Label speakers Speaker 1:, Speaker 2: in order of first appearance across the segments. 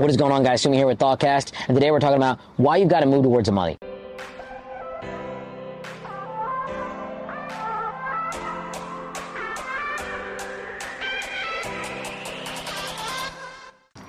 Speaker 1: What is going on, guys? Sumi here with ThoughtCast, and today we're talking about why you've got to move towards the money.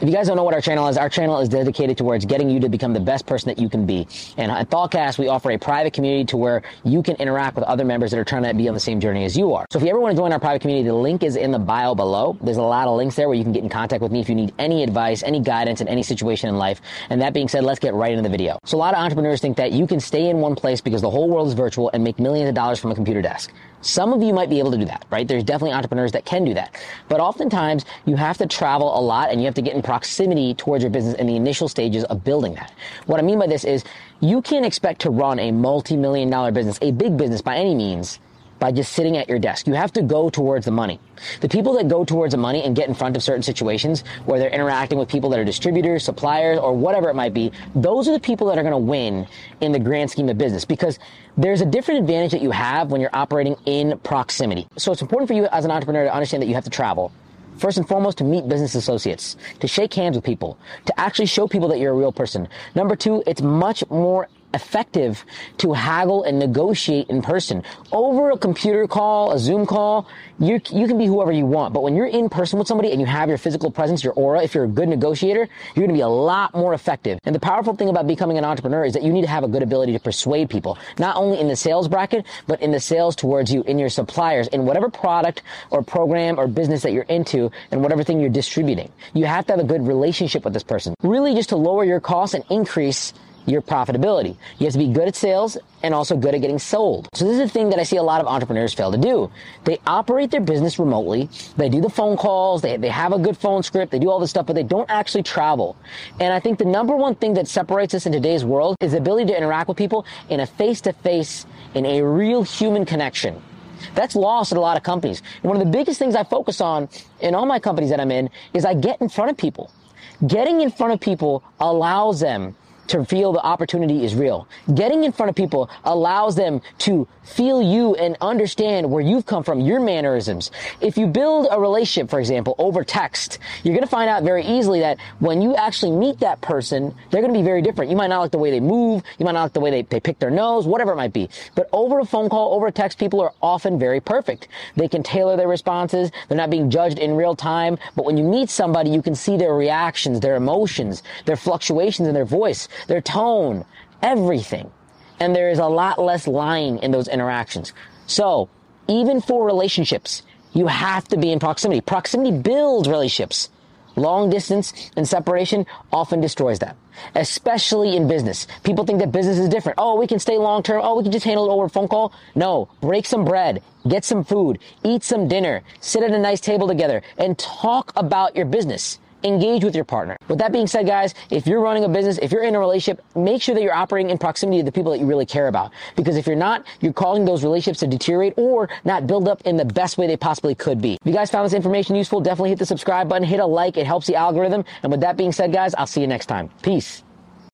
Speaker 1: If you guys don't know what our channel is, our channel is dedicated towards getting you to become the best person that you can be. And at ThoughtCast, we offer a private community to where you can interact with other members that are trying to be on the same journey as you are. So if you ever want to join our private community, the link is in the bio below. There's a lot of links there where you can get in contact with me if you need any advice, any guidance in any situation in life. And that being said, let's get right into the video. So a lot of entrepreneurs think that you can stay in one place because the whole world is virtual and make millions of dollars from a computer desk. Some of you might be able to do that, right? There's definitely entrepreneurs that can do that. But oftentimes you have to travel a lot and you have to get in proximity towards your business in the initial stages of building that. What I mean by this is you can't expect to run a multi-million dollar business, a big business by any means, by just sitting at your desk. You have to go towards the money. The people that go towards the money and get in front of certain situations where they're interacting with people that are distributors, suppliers, or whatever it might be, those are the people that are going to win in the grand scheme of business because there's a different advantage that you have when you're operating in proximity. So it's important for you as an entrepreneur to understand that you have to travel. First and foremost, to meet business associates, to shake hands with people, to actually show people that you're a real person. Number two, it's much more effective to haggle and negotiate in person. Over a computer call, a Zoom call, you you can be whoever you want. But when you're in person with somebody and you have your physical presence, your aura, if you're a good negotiator, you're going to be a lot more effective. And the powerful thing about becoming an entrepreneur is that you need to have a good ability to persuade people, not only in the sales bracket, but in the sales towards you, in your suppliers, in whatever product or program or business that you're into and whatever thing you're distributing. You have to have a good relationship with this person. Really just to lower your costs and increase your profitability. You have to be good at sales and also good at getting sold. So this is the thing that I see a lot of entrepreneurs fail to do. They operate their business remotely. They do the phone calls. They, they have a good phone script. They do all this stuff, but they don't actually travel. And I think the number one thing that separates us in today's world is the ability to interact with people in a face to face, in a real human connection. That's lost at a lot of companies. And one of the biggest things I focus on in all my companies that I'm in is I get in front of people. Getting in front of people allows them to feel the opportunity is real. Getting in front of people allows them to feel you and understand where you've come from, your mannerisms. If you build a relationship, for example, over text, you're going to find out very easily that when you actually meet that person, they're going to be very different. You might not like the way they move. You might not like the way they, they pick their nose, whatever it might be. But over a phone call, over a text, people are often very perfect. They can tailor their responses. They're not being judged in real time. But when you meet somebody, you can see their reactions, their emotions, their fluctuations in their voice their tone, everything. And there is a lot less lying in those interactions. So, even for relationships, you have to be in proximity. Proximity builds relationships. Long distance and separation often destroys that, especially in business. People think that business is different. Oh, we can stay long term. Oh, we can just handle it over phone call. No, break some bread, get some food, eat some dinner, sit at a nice table together, and talk about your business engage with your partner. With that being said, guys, if you're running a business, if you're in a relationship, make sure that you're operating in proximity to the people that you really care about. Because if you're not, you're causing those relationships to deteriorate or not build up in the best way they possibly could be. If you guys found this information useful, definitely hit the subscribe button, hit a like. It helps the algorithm. And with that being said, guys, I'll see you next time. Peace.